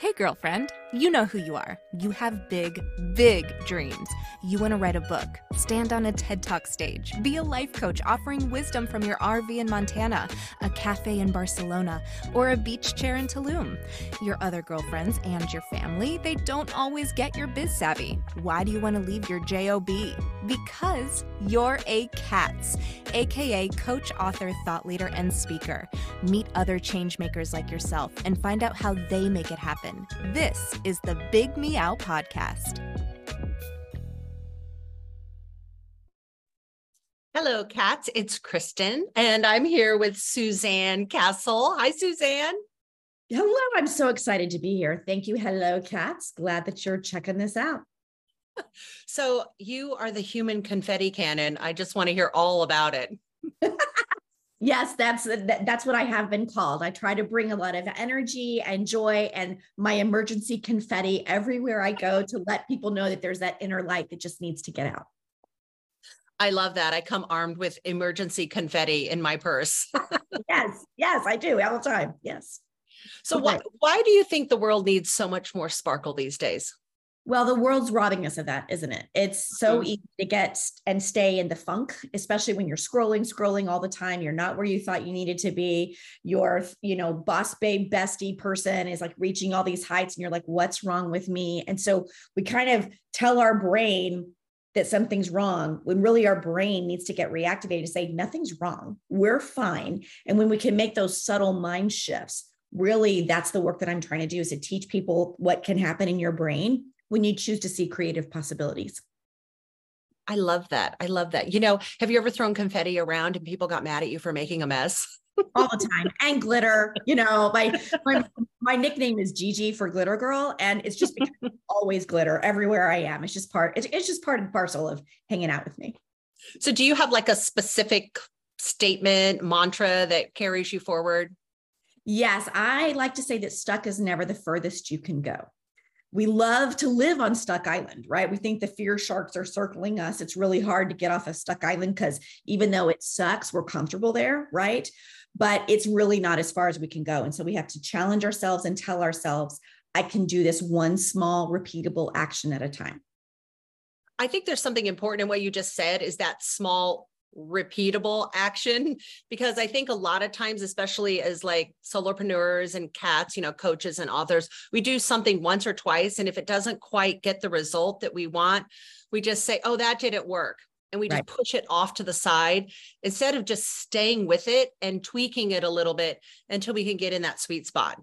Hey, girlfriend, you know who you are. You have big, big dreams. You want to write a book, stand on a TED Talk stage, be a life coach offering wisdom from your RV in Montana, a cafe in Barcelona, or a beach chair in Tulum. Your other girlfriends and your family, they don't always get your biz savvy. Why do you want to leave your JOB? Because you're a CATS, aka coach, author, thought leader, and speaker. Meet other changemakers like yourself and find out how they make it happen. This is the Big Meow Podcast. Hello, cats. It's Kristen, and I'm here with Suzanne Castle. Hi, Suzanne. Hello. I'm so excited to be here. Thank you. Hello, cats. Glad that you're checking this out. So, you are the human confetti cannon. I just want to hear all about it. Yes, that's that's what I have been called. I try to bring a lot of energy and joy and my emergency confetti everywhere I go to let people know that there's that inner light that just needs to get out. I love that. I come armed with emergency confetti in my purse. yes, yes, I do all the time. Yes. So okay. why why do you think the world needs so much more sparkle these days? Well, the world's robbing us of that, isn't it? It's so mm-hmm. easy to get and stay in the funk, especially when you're scrolling, scrolling all the time. You're not where you thought you needed to be. Your, you know, boss babe bestie person is like reaching all these heights, and you're like, what's wrong with me? And so we kind of tell our brain that something's wrong when really our brain needs to get reactivated to say, nothing's wrong. We're fine. And when we can make those subtle mind shifts, really that's the work that I'm trying to do is to teach people what can happen in your brain when you choose to see creative possibilities. I love that. I love that. You know, have you ever thrown confetti around and people got mad at you for making a mess? all the time and glitter you know my, my my nickname is gigi for glitter girl and it's just always glitter everywhere i am it's just part it's, it's just part and parcel of hanging out with me so do you have like a specific statement mantra that carries you forward yes i like to say that stuck is never the furthest you can go we love to live on Stuck Island, right? We think the fear sharks are circling us. It's really hard to get off of Stuck Island because even though it sucks, we're comfortable there, right? But it's really not as far as we can go. And so we have to challenge ourselves and tell ourselves, I can do this one small, repeatable action at a time. I think there's something important in what you just said is that small repeatable action because i think a lot of times especially as like solopreneurs and cats you know coaches and authors we do something once or twice and if it doesn't quite get the result that we want we just say oh that didn't work and we just right. push it off to the side instead of just staying with it and tweaking it a little bit until we can get in that sweet spot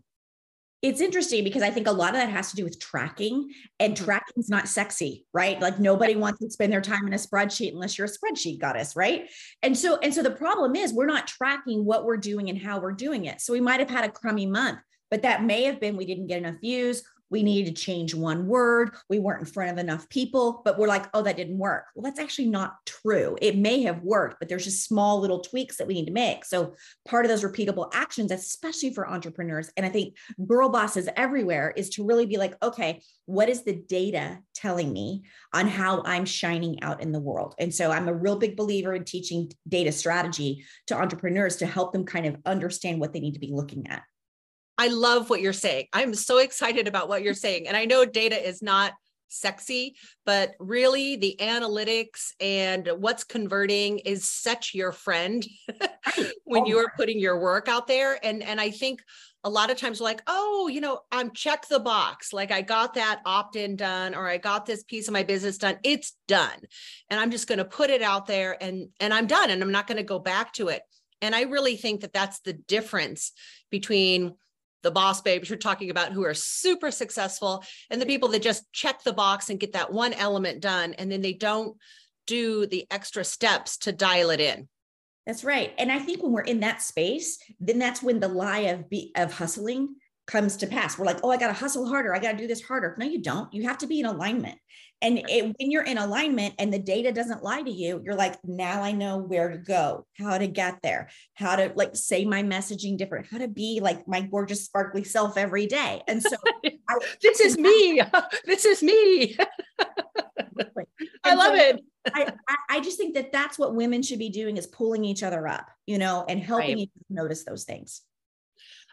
it's interesting because I think a lot of that has to do with tracking, and mm-hmm. tracking's not sexy, right? Like nobody wants to spend their time in a spreadsheet unless you're a spreadsheet goddess, right? And so, and so the problem is we're not tracking what we're doing and how we're doing it. So we might have had a crummy month, but that may have been we didn't get enough views we needed to change one word. We weren't in front of enough people, but we're like, oh, that didn't work. Well, that's actually not true. It may have worked, but there's just small little tweaks that we need to make. So, part of those repeatable actions, especially for entrepreneurs, and I think girl bosses everywhere, is to really be like, okay, what is the data telling me on how I'm shining out in the world? And so, I'm a real big believer in teaching data strategy to entrepreneurs to help them kind of understand what they need to be looking at. I love what you're saying. I'm so excited about what you're saying. And I know data is not sexy, but really the analytics and what's converting is such your friend when you are putting your work out there. And, and I think a lot of times we're like, oh, you know, I'm check the box. Like I got that opt-in done or I got this piece of my business done. It's done. And I'm just going to put it out there and and I'm done and I'm not going to go back to it. And I really think that that's the difference between the boss babes you're talking about who are super successful and the people that just check the box and get that one element done and then they don't do the extra steps to dial it in. That's right. And i think when we're in that space then that's when the lie of be of hustling comes to pass we're like oh i got to hustle harder i got to do this harder no you don't you have to be in alignment and it, when you're in alignment and the data doesn't lie to you, you're like, now I know where to go, how to get there, how to like say my messaging different, how to be like my gorgeous, sparkly self every day. And so I, this is me. this is me. I love so it. I, I just think that that's what women should be doing is pulling each other up, you know, and helping right. you notice those things.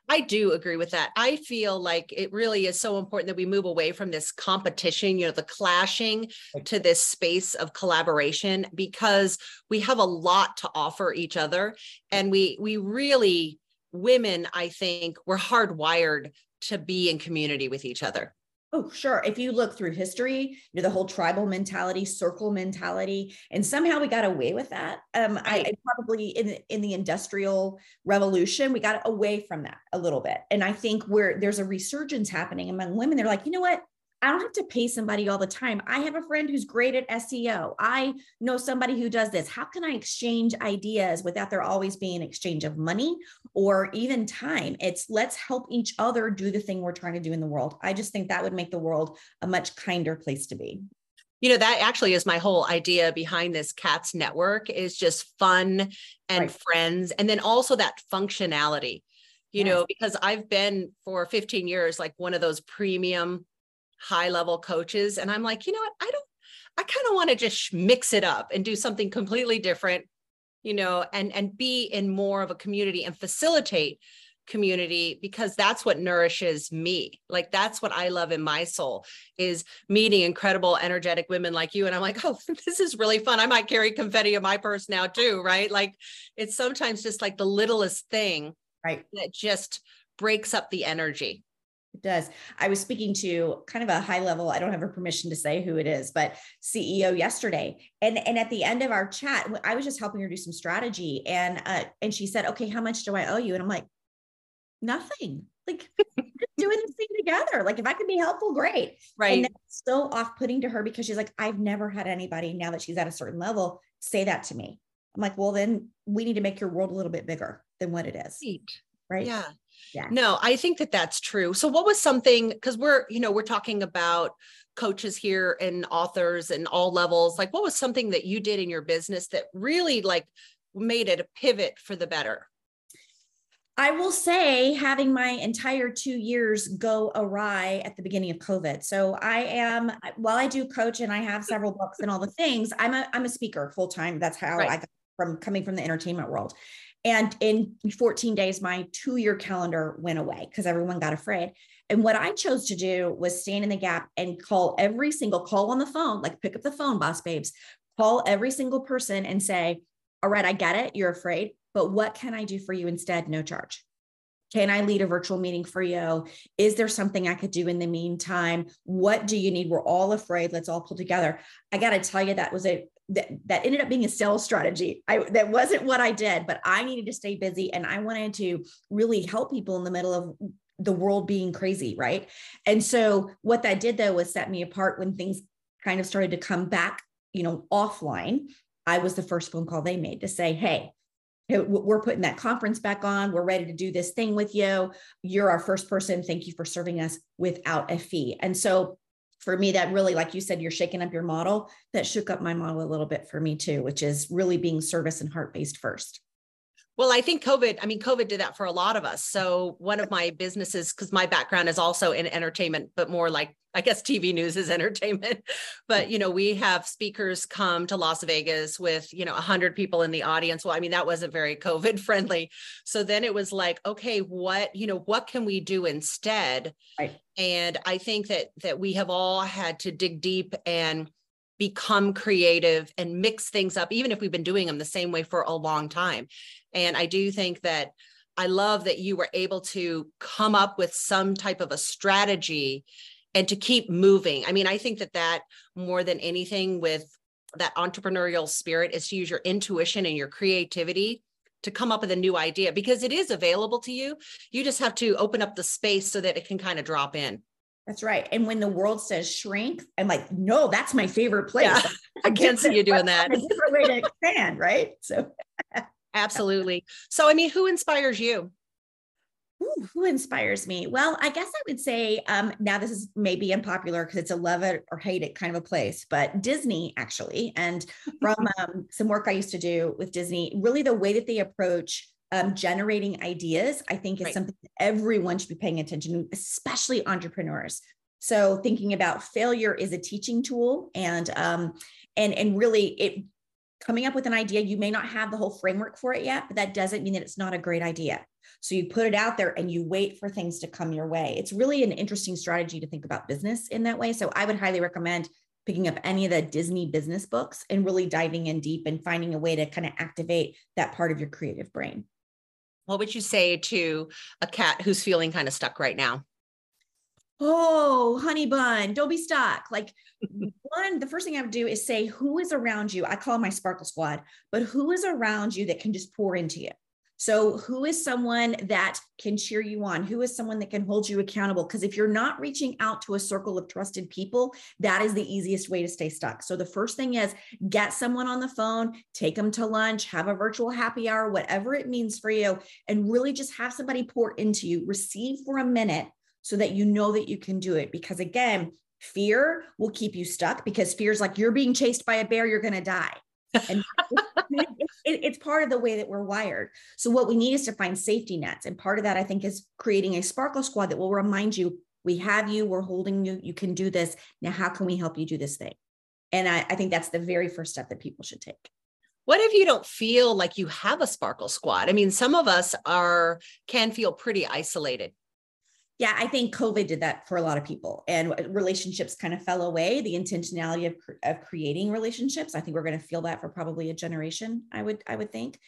I do agree with that. I feel like it really is so important that we move away from this competition, you know, the clashing to this space of collaboration because we have a lot to offer each other and we we really women I think we're hardwired to be in community with each other. Oh, sure. If you look through history, you know, the whole tribal mentality, circle mentality, and somehow we got away with that. Um, right. I, I, probably in in the industrial revolution, we got away from that a little bit. And I think where there's a resurgence happening among women, they're like, you know what? I don't have to pay somebody all the time. I have a friend who's great at SEO. I know somebody who does this. How can I exchange ideas without there always being an exchange of money or even time? It's let's help each other do the thing we're trying to do in the world. I just think that would make the world a much kinder place to be. You know, that actually is my whole idea behind this cats network is just fun and right. friends and then also that functionality. You yes. know, because I've been for 15 years like one of those premium high level coaches. And I'm like, you know what? I don't, I kind of want to just mix it up and do something completely different, you know, and and be in more of a community and facilitate community because that's what nourishes me like that's what i love in my soul is meeting incredible energetic women like you and i'm like oh this is really fun i might carry confetti in my purse now too right like it's sometimes just like the littlest thing right that just breaks up the energy it does. I was speaking to kind of a high level, I don't have a permission to say who it is, but CEO yesterday. And, and at the end of our chat, I was just helping her do some strategy. And uh, and she said, Okay, how much do I owe you? And I'm like, nothing. Like doing this thing together. Like if I could be helpful, great. Right. And that's so off-putting to her because she's like, I've never had anybody now that she's at a certain level say that to me. I'm like, well, then we need to make your world a little bit bigger than what it is. Right. Yeah. Yeah. No, I think that that's true. So what was something because we're, you know, we're talking about coaches here and authors and all levels. Like what was something that you did in your business that really like made it a pivot for the better? I will say, having my entire two years go awry at the beginning of COVID. So I am, while I do coach and I have several books and all the things, I'm a I'm a speaker full time. That's how right. I got from coming from the entertainment world. And in 14 days, my two year calendar went away because everyone got afraid. And what I chose to do was stand in the gap and call every single call on the phone, like pick up the phone, boss babes, call every single person and say, All right, I get it. You're afraid, but what can I do for you instead? No charge. Can I lead a virtual meeting for you? Is there something I could do in the meantime? What do you need? We're all afraid. Let's all pull together. I got to tell you, that was a that, that ended up being a sales strategy. I that wasn't what I did, but I needed to stay busy and I wanted to really help people in the middle of the world being crazy, right? And so what that did though was set me apart when things kind of started to come back, you know, offline. I was the first phone call they made to say, "Hey, we're putting that conference back on. We're ready to do this thing with you. You're our first person. Thank you for serving us without a fee." And so for me, that really, like you said, you're shaking up your model. That shook up my model a little bit for me too, which is really being service and heart based first. Well, I think COVID, I mean, COVID did that for a lot of us. So, one of my businesses, because my background is also in entertainment, but more like, I guess TV news is entertainment. But, you know, we have speakers come to Las Vegas with, you know, 100 people in the audience. Well, I mean, that wasn't very COVID friendly. So then it was like, okay, what, you know, what can we do instead? Right. And I think that, that we have all had to dig deep and, become creative and mix things up, even if we've been doing them the same way for a long time. And I do think that I love that you were able to come up with some type of a strategy and to keep moving. I mean, I think that that more than anything with that entrepreneurial spirit is to use your intuition and your creativity to come up with a new idea because it is available to you. You just have to open up the space so that it can kind of drop in. That's right. And when the world says shrink, I'm like, no, that's my favorite place. Yeah, I can't see you doing that. A different way to expand, right? So absolutely. So I mean, who inspires you? Ooh, who inspires me? Well, I guess I would say um, now this is maybe unpopular because it's a love it or hate it kind of a place, but Disney actually, and from um, some work I used to do with Disney, really the way that they approach um, generating ideas, I think is right. something everyone should be paying attention to, especially entrepreneurs. So thinking about failure is a teaching tool and um, and and really it coming up with an idea. You may not have the whole framework for it yet, but that doesn't mean that it's not a great idea. So you put it out there and you wait for things to come your way. It's really an interesting strategy to think about business in that way. So I would highly recommend picking up any of the Disney business books and really diving in deep and finding a way to kind of activate that part of your creative brain. What would you say to a cat who's feeling kind of stuck right now? Oh, honey bun, don't be stuck. Like one, the first thing I would do is say, who is around you? I call my sparkle squad, but who is around you that can just pour into you? So, who is someone that can cheer you on? Who is someone that can hold you accountable? Because if you're not reaching out to a circle of trusted people, that is the easiest way to stay stuck. So, the first thing is get someone on the phone, take them to lunch, have a virtual happy hour, whatever it means for you, and really just have somebody pour into you, receive for a minute so that you know that you can do it. Because again, fear will keep you stuck because fear is like you're being chased by a bear, you're going to die. and it, it, it's part of the way that we're wired. So what we need is to find safety nets. And part of that, I think, is creating a sparkle squad that will remind you, we have you, we're holding you, you can do this. Now, how can we help you do this thing? And I, I think that's the very first step that people should take. What if you don't feel like you have a sparkle squad? I mean, some of us are can feel pretty isolated yeah, I think COVID did that for a lot of people, and relationships kind of fell away. The intentionality of, of creating relationships, I think we're going to feel that for probably a generation. I would, I would think.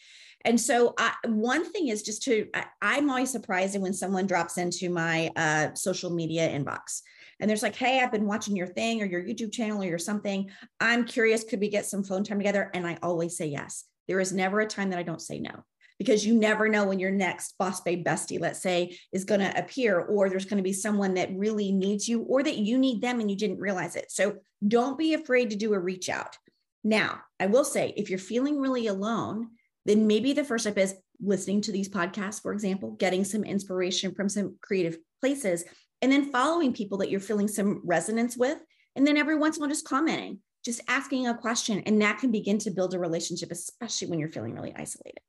And so, I, one thing is just to, I, am always surprised when someone drops into my uh, social media inbox and there's like, hey, I've been watching your thing or your YouTube channel or your something. I'm curious, could we get some phone time together? And I always say yes. There is never a time that I don't say no because you never know when your next boss babe bestie, let's say, is going to appear, or there's going to be someone that really needs you, or that you need them and you didn't realize it. So don't be afraid to do a reach out. Now, I will say, if you're feeling really alone, then maybe the first step is listening to these podcasts, for example, getting some inspiration from some creative places, and then following people that you're feeling some resonance with. And then every once in a while, just commenting, just asking a question. And that can begin to build a relationship, especially when you're feeling really isolated.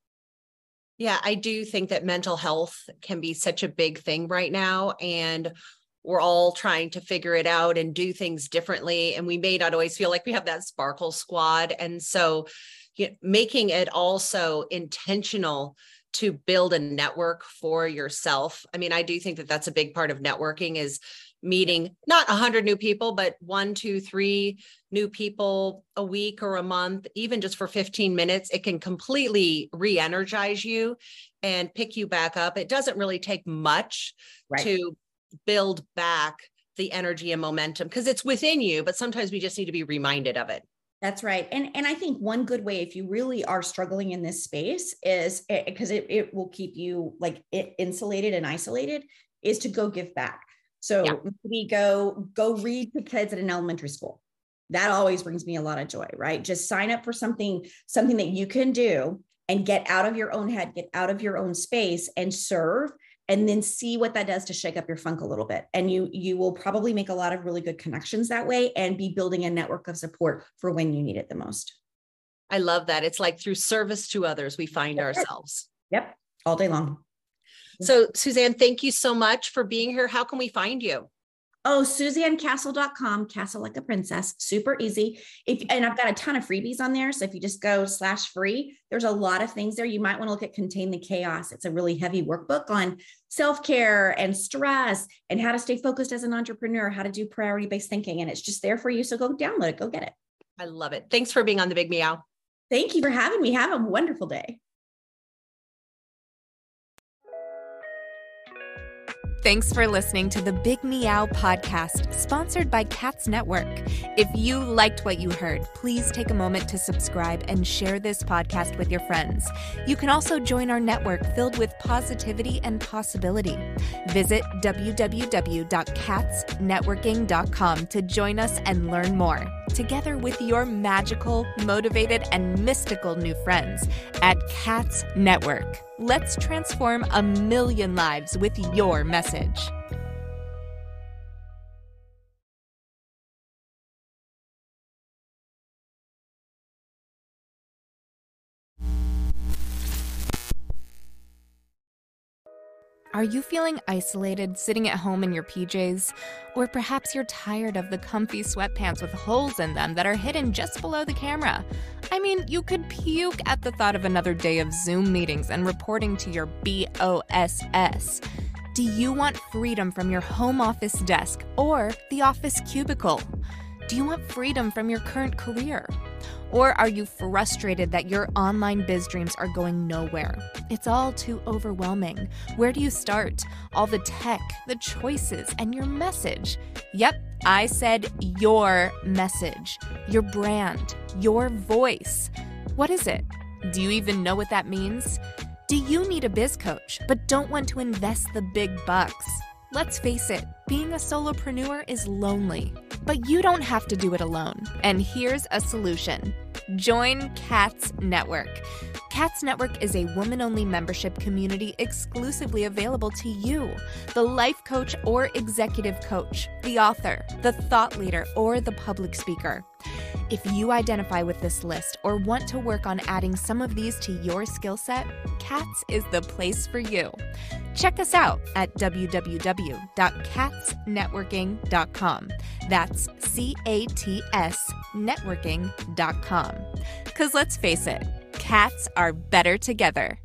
Yeah, I do think that mental health can be such a big thing right now. And we're all trying to figure it out and do things differently. And we may not always feel like we have that sparkle squad. And so you know, making it also intentional to build a network for yourself. I mean, I do think that that's a big part of networking is meeting not 100 new people but one two three new people a week or a month even just for 15 minutes it can completely re-energize you and pick you back up it doesn't really take much right. to build back the energy and momentum because it's within you but sometimes we just need to be reminded of it that's right. And and I think one good way if you really are struggling in this space is eh, because it, it, it will keep you like it insulated and isolated is to go give back. So yeah. maybe go go read to kids at an elementary school. That always brings me a lot of joy, right? Just sign up for something something that you can do and get out of your own head, get out of your own space and serve and then see what that does to shake up your funk a little bit and you you will probably make a lot of really good connections that way and be building a network of support for when you need it the most i love that it's like through service to others we find yep. ourselves yep all day long so, Suzanne, thank you so much for being here. How can we find you? Oh, SuzanneCastle.com, castle like a princess, super easy. If and I've got a ton of freebies on there. So if you just go slash free, there's a lot of things there. You might want to look at Contain the Chaos. It's a really heavy workbook on self-care and stress and how to stay focused as an entrepreneur, how to do priority-based thinking. And it's just there for you. So go download it, go get it. I love it. Thanks for being on the Big Meow. Thank you for having me. Have a wonderful day. Thanks for listening to the Big Meow podcast, sponsored by Cats Network. If you liked what you heard, please take a moment to subscribe and share this podcast with your friends. You can also join our network filled with positivity and possibility. Visit www.catsnetworking.com to join us and learn more, together with your magical, motivated, and mystical new friends at Cats Network. Let's transform a million lives with your message. Are you feeling isolated sitting at home in your PJs? Or perhaps you're tired of the comfy sweatpants with holes in them that are hidden just below the camera? I mean, you could puke at the thought of another day of Zoom meetings and reporting to your BOSS. Do you want freedom from your home office desk or the office cubicle? Do you want freedom from your current career? Or are you frustrated that your online biz dreams are going nowhere? It's all too overwhelming. Where do you start? All the tech, the choices, and your message. Yep, I said your message, your brand, your voice. What is it? Do you even know what that means? Do you need a biz coach but don't want to invest the big bucks? Let's face it, being a solopreneur is lonely, but you don't have to do it alone. And here's a solution join CATS Network. CATS Network is a woman only membership community exclusively available to you, the life coach or executive coach, the author, the thought leader, or the public speaker. If you identify with this list or want to work on adding some of these to your skill set, CATS is the place for you. Check us out at www.catsnetworking.com. That's C A T S networking.com. Because let's face it, cats are better together.